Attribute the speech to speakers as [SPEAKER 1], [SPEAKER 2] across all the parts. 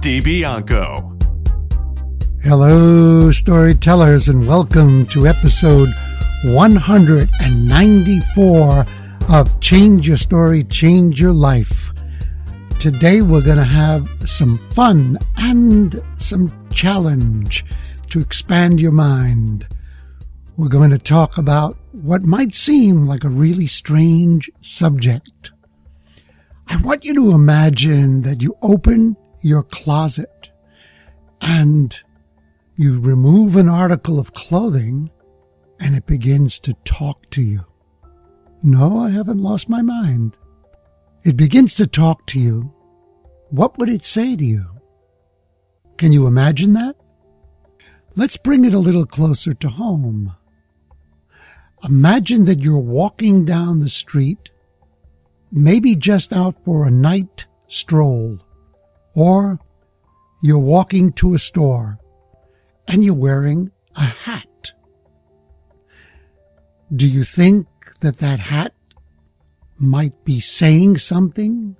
[SPEAKER 1] DiBianco.
[SPEAKER 2] Hello, storytellers, and welcome to episode 194 of Change Your Story, Change Your Life. Today, we're going to have some fun and some challenge to expand your mind. We're going to talk about what might seem like a really strange subject. I want you to imagine that you open your closet and you remove an article of clothing and it begins to talk to you. No, I haven't lost my mind. It begins to talk to you. What would it say to you? Can you imagine that? Let's bring it a little closer to home. Imagine that you're walking down the street, maybe just out for a night stroll, or you're walking to a store and you're wearing a hat. Do you think that that hat might be saying something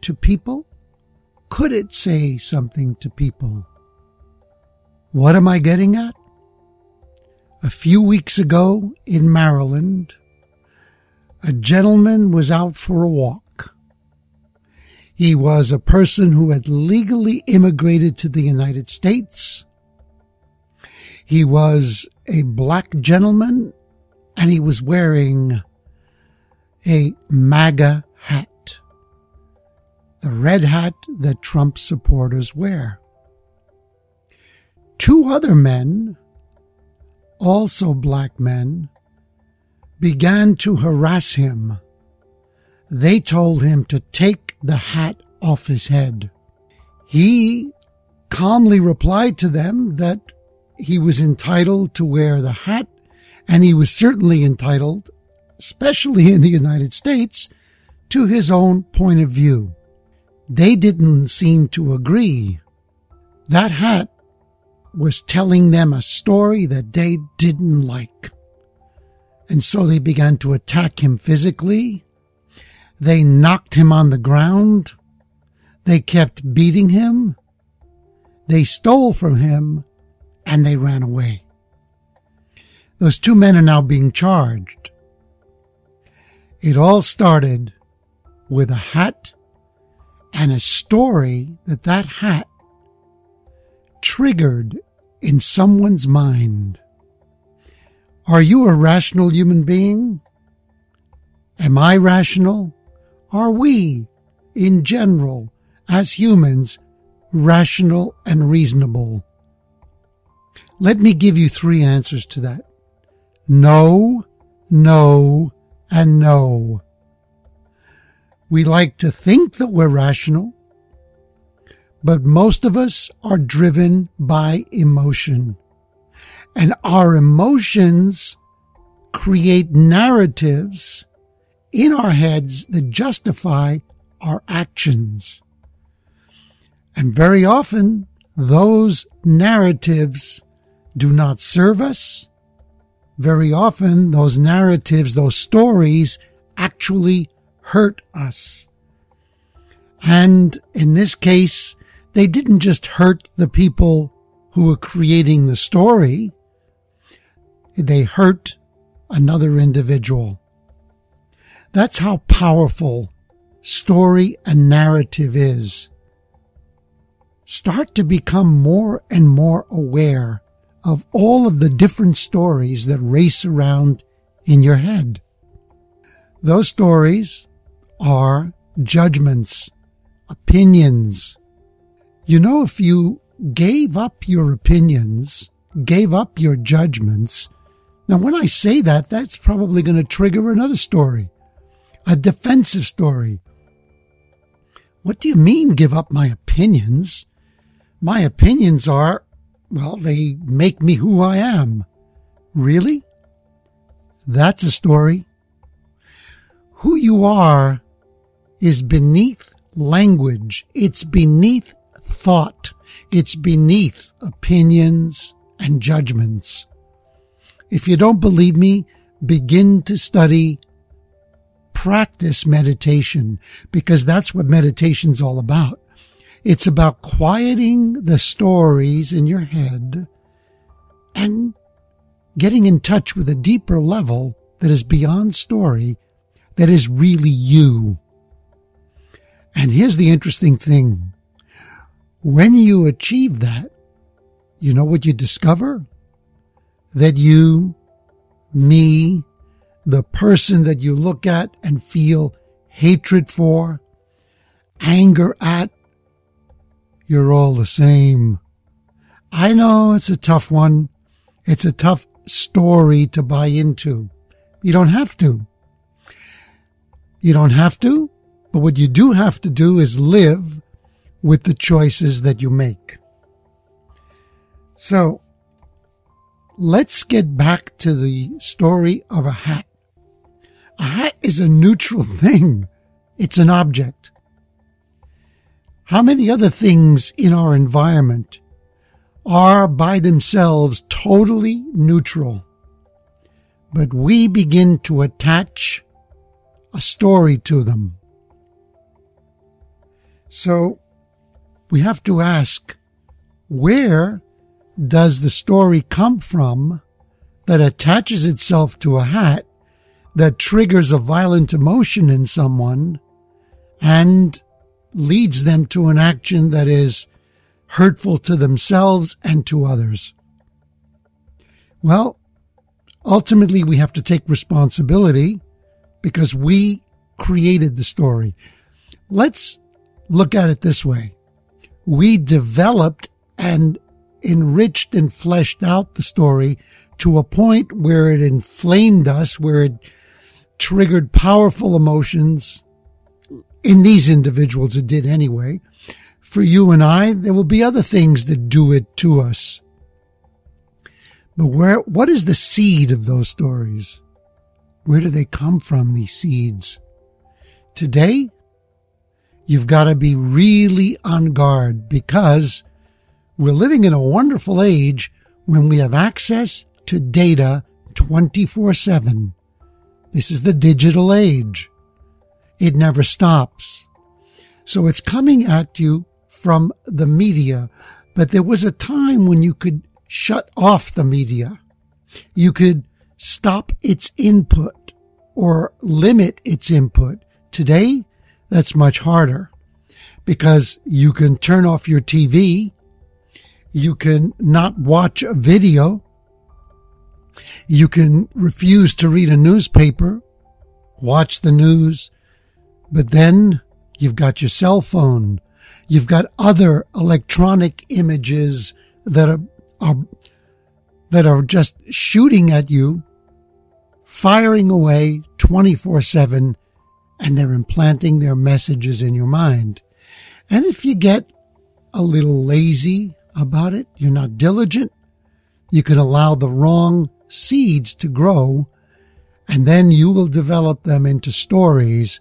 [SPEAKER 2] to people? Could it say something to people? What am I getting at? A few weeks ago in Maryland, a gentleman was out for a walk. He was a person who had legally immigrated to the United States. He was a black gentleman and he was wearing a MAGA hat. The red hat that Trump supporters wear. Two other men also black men, began to harass him. They told him to take the hat off his head. He calmly replied to them that he was entitled to wear the hat and he was certainly entitled, especially in the United States, to his own point of view. They didn't seem to agree. That hat was telling them a story that they didn't like. And so they began to attack him physically. They knocked him on the ground. They kept beating him. They stole from him and they ran away. Those two men are now being charged. It all started with a hat and a story that that hat triggered in someone's mind. Are you a rational human being? Am I rational? Are we, in general, as humans, rational and reasonable? Let me give you three answers to that. No, no, and no. We like to think that we're rational, but most of us are driven by emotion. And our emotions create narratives in our heads that justify our actions. And very often, those narratives do not serve us. Very often, those narratives, those stories actually hurt us. And in this case, they didn't just hurt the people who were creating the story, they hurt another individual. That's how powerful story and narrative is. Start to become more and more aware of all of the different stories that race around in your head. Those stories are judgments, opinions, you know, if you gave up your opinions, gave up your judgments, now when I say that, that's probably going to trigger another story, a defensive story. What do you mean give up my opinions? My opinions are, well, they make me who I am. Really? That's a story. Who you are is beneath language. It's beneath thought. It's beneath opinions and judgments. If you don't believe me, begin to study practice meditation because that's what meditation's all about. It's about quieting the stories in your head and getting in touch with a deeper level that is beyond story, that is really you. And here's the interesting thing. When you achieve that, you know what you discover? That you, me, the person that you look at and feel hatred for, anger at, you're all the same. I know it's a tough one. It's a tough story to buy into. You don't have to. You don't have to, but what you do have to do is live with the choices that you make. So, let's get back to the story of a hat. A hat is a neutral thing. It's an object. How many other things in our environment are by themselves totally neutral? But we begin to attach a story to them. So we have to ask, where does the story come from that attaches itself to a hat that triggers a violent emotion in someone and leads them to an action that is hurtful to themselves and to others? Well, ultimately we have to take responsibility because we created the story. Let's look at it this way. We developed and enriched and fleshed out the story to a point where it inflamed us, where it triggered powerful emotions. In these individuals, it did anyway. For you and I, there will be other things that do it to us. But where, what is the seed of those stories? Where do they come from, these seeds? Today, you've got to be really on guard because we're living in a wonderful age when we have access to data 24 7. This is the digital age. It never stops. So it's coming at you from the media, but there was a time when you could shut off the media. You could stop its input or limit its input. Today, that's much harder because you can turn off your TV. You can not watch a video. You can refuse to read a newspaper, watch the news, but then you've got your cell phone. You've got other electronic images that are, are that are just shooting at you firing away 24 7 and they're implanting their messages in your mind. And if you get a little lazy about it, you're not diligent, you can allow the wrong seeds to grow and then you will develop them into stories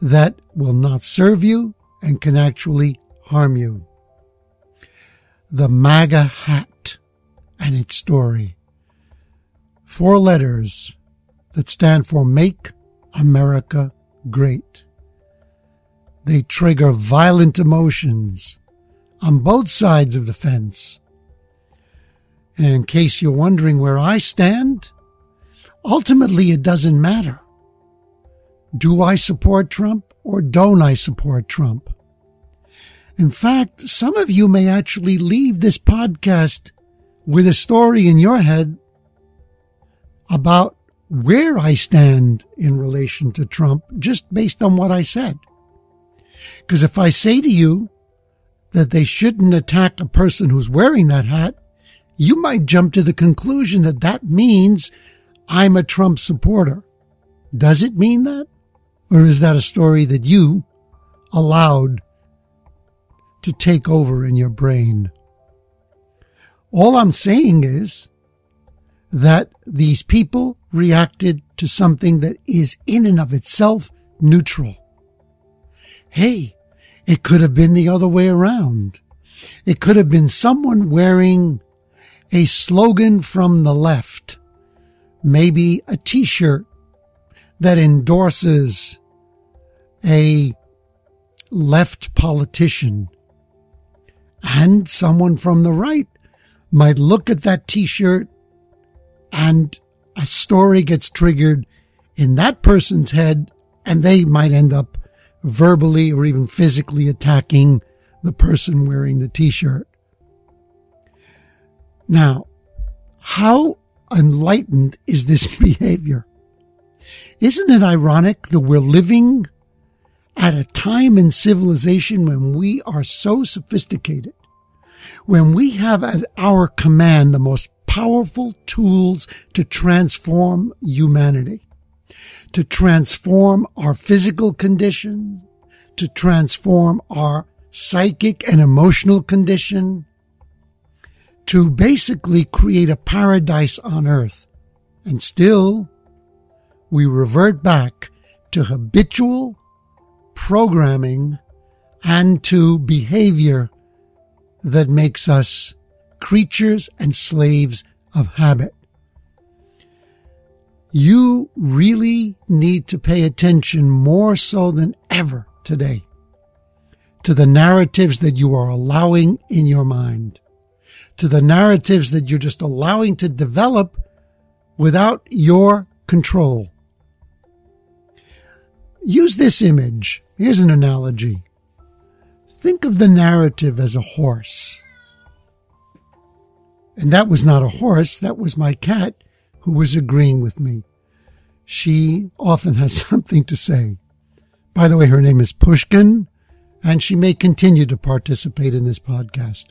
[SPEAKER 2] that will not serve you and can actually harm you. The MAGA hat and its story. Four letters that stand for Make America Great. They trigger violent emotions on both sides of the fence. And in case you're wondering where I stand, ultimately it doesn't matter. Do I support Trump or don't I support Trump? In fact, some of you may actually leave this podcast with a story in your head about where I stand in relation to Trump just based on what I said. Because if I say to you that they shouldn't attack a person who's wearing that hat, you might jump to the conclusion that that means I'm a Trump supporter. Does it mean that? Or is that a story that you allowed to take over in your brain. All I'm saying is that these people reacted to something that is in and of itself neutral. Hey, it could have been the other way around. It could have been someone wearing a slogan from the left, maybe a t-shirt that endorses a left politician. And someone from the right might look at that t-shirt and a story gets triggered in that person's head and they might end up verbally or even physically attacking the person wearing the t-shirt. Now, how enlightened is this behavior? Isn't it ironic that we're living at a time in civilization when we are so sophisticated, when we have at our command the most powerful tools to transform humanity, to transform our physical condition, to transform our psychic and emotional condition, to basically create a paradise on earth. And still, we revert back to habitual programming and to behavior that makes us creatures and slaves of habit. You really need to pay attention more so than ever today to the narratives that you are allowing in your mind, to the narratives that you're just allowing to develop without your control. Use this image. Here's an analogy. Think of the narrative as a horse. And that was not a horse, that was my cat who was agreeing with me. She often has something to say. By the way, her name is Pushkin, and she may continue to participate in this podcast.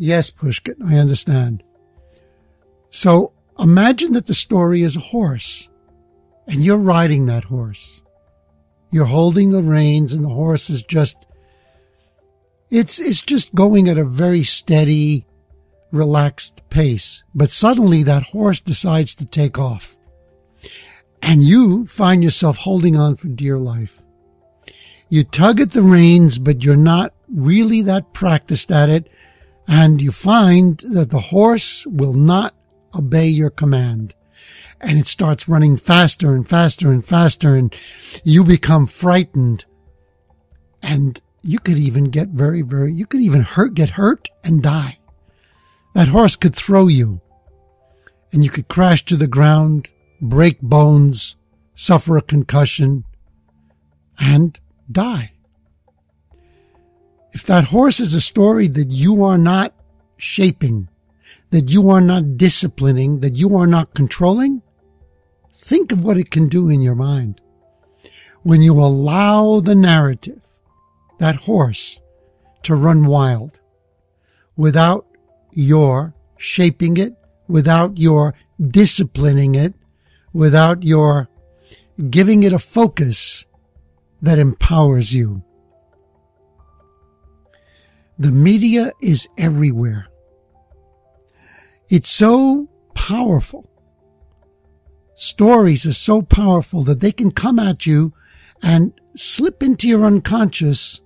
[SPEAKER 2] Yes, Pushkin, I understand. So imagine that the story is a horse and you're riding that horse. You're holding the reins and the horse is just, it's, it's just going at a very steady, relaxed pace. But suddenly that horse decides to take off and you find yourself holding on for dear life. You tug at the reins, but you're not really that practiced at it. And you find that the horse will not obey your command and it starts running faster and faster and faster and you become frightened and you could even get very, very, you could even hurt, get hurt and die. That horse could throw you and you could crash to the ground, break bones, suffer a concussion and die. If that horse is a story that you are not shaping, that you are not disciplining, that you are not controlling, Think of what it can do in your mind. When you allow the narrative, that horse, to run wild without your shaping it, without your disciplining it, without your giving it a focus that empowers you. The media is everywhere. It's so powerful stories are so powerful that they can come at you and slip into your unconscious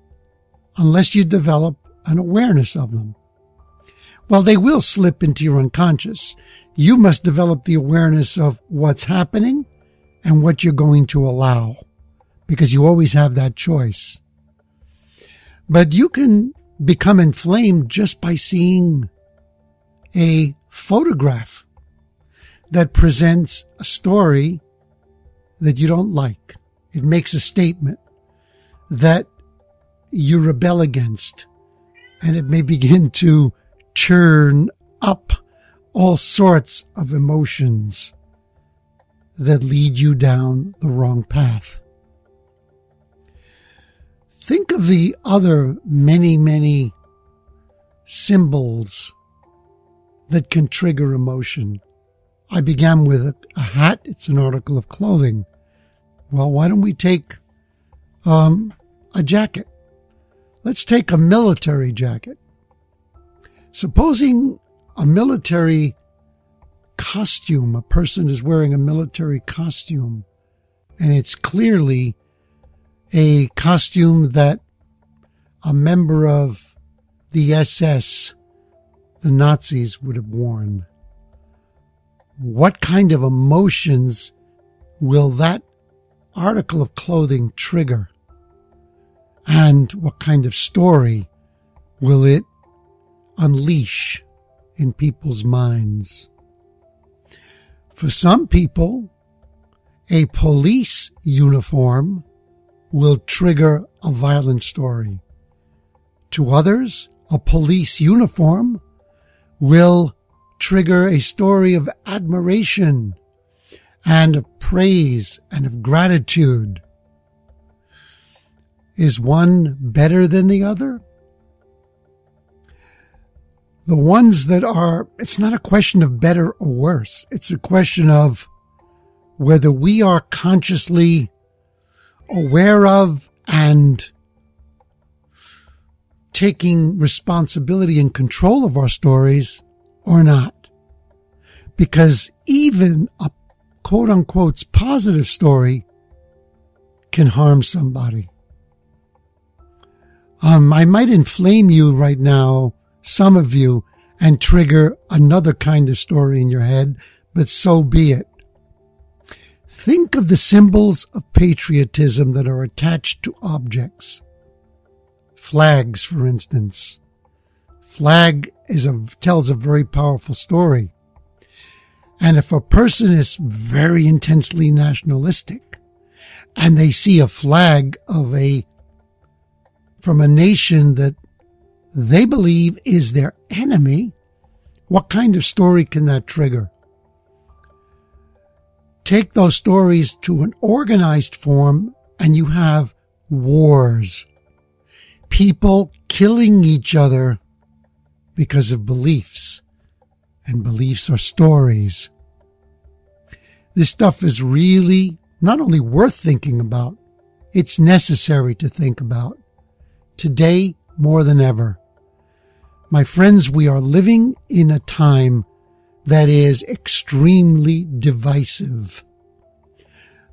[SPEAKER 2] unless you develop an awareness of them. Well, they will slip into your unconscious. You must develop the awareness of what's happening and what you're going to allow because you always have that choice. But you can become inflamed just by seeing a photograph that presents a story that you don't like. It makes a statement that you rebel against and it may begin to churn up all sorts of emotions that lead you down the wrong path. Think of the other many, many symbols that can trigger emotion. I began with a, hat. It's an article of clothing. Well, why don't we take um, a jacket? Let's take a military jacket. Supposing a military costume, a person is wearing a military costume, and it's clearly a costume that a member of the SS, the Nazis, would have worn. What kind of emotions will that article of clothing trigger? And what kind of story will it unleash in people's minds? For some people, a police uniform will trigger a violent story. To others, a police uniform will trigger a story of admiration and of praise and of gratitude. Is one better than the other? The ones that are, it's not a question of better or worse. It's a question of whether we are consciously aware of and taking responsibility and control of our stories or not. Because even a quote unquote positive story can harm somebody. Um, I might inflame you right now, some of you, and trigger another kind of story in your head, but so be it. Think of the symbols of patriotism that are attached to objects. Flags, for instance. Flag is a, tells a very powerful story. And if a person is very intensely nationalistic and they see a flag of a, from a nation that they believe is their enemy, what kind of story can that trigger? Take those stories to an organized form and you have wars. People killing each other because of beliefs. And beliefs are stories. This stuff is really not only worth thinking about, it's necessary to think about. Today more than ever. My friends, we are living in a time that is extremely divisive.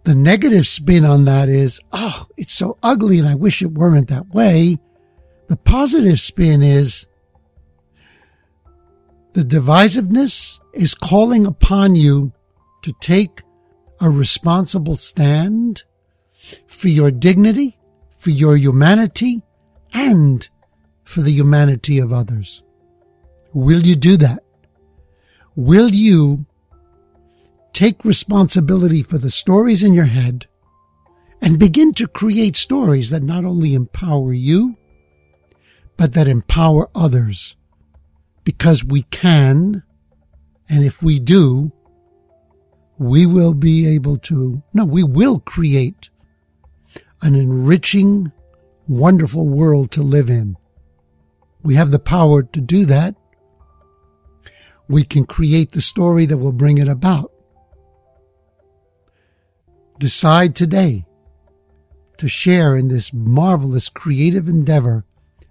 [SPEAKER 2] The negative spin on that is, oh, it's so ugly and I wish it weren't that way. The positive spin is, the divisiveness is calling upon you to take a responsible stand for your dignity, for your humanity, and for the humanity of others. Will you do that? Will you take responsibility for the stories in your head and begin to create stories that not only empower you, but that empower others? Because we can, and if we do, we will be able to, no, we will create an enriching, wonderful world to live in. We have the power to do that we can create the story that will bring it about. Decide today to share in this marvelous creative endeavor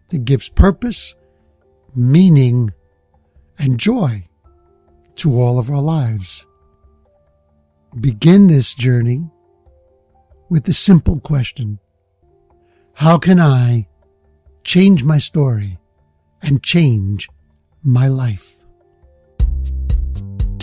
[SPEAKER 2] that gives purpose, meaning, and joy to all of our lives. Begin this journey with the simple question How can I change my story and change my life?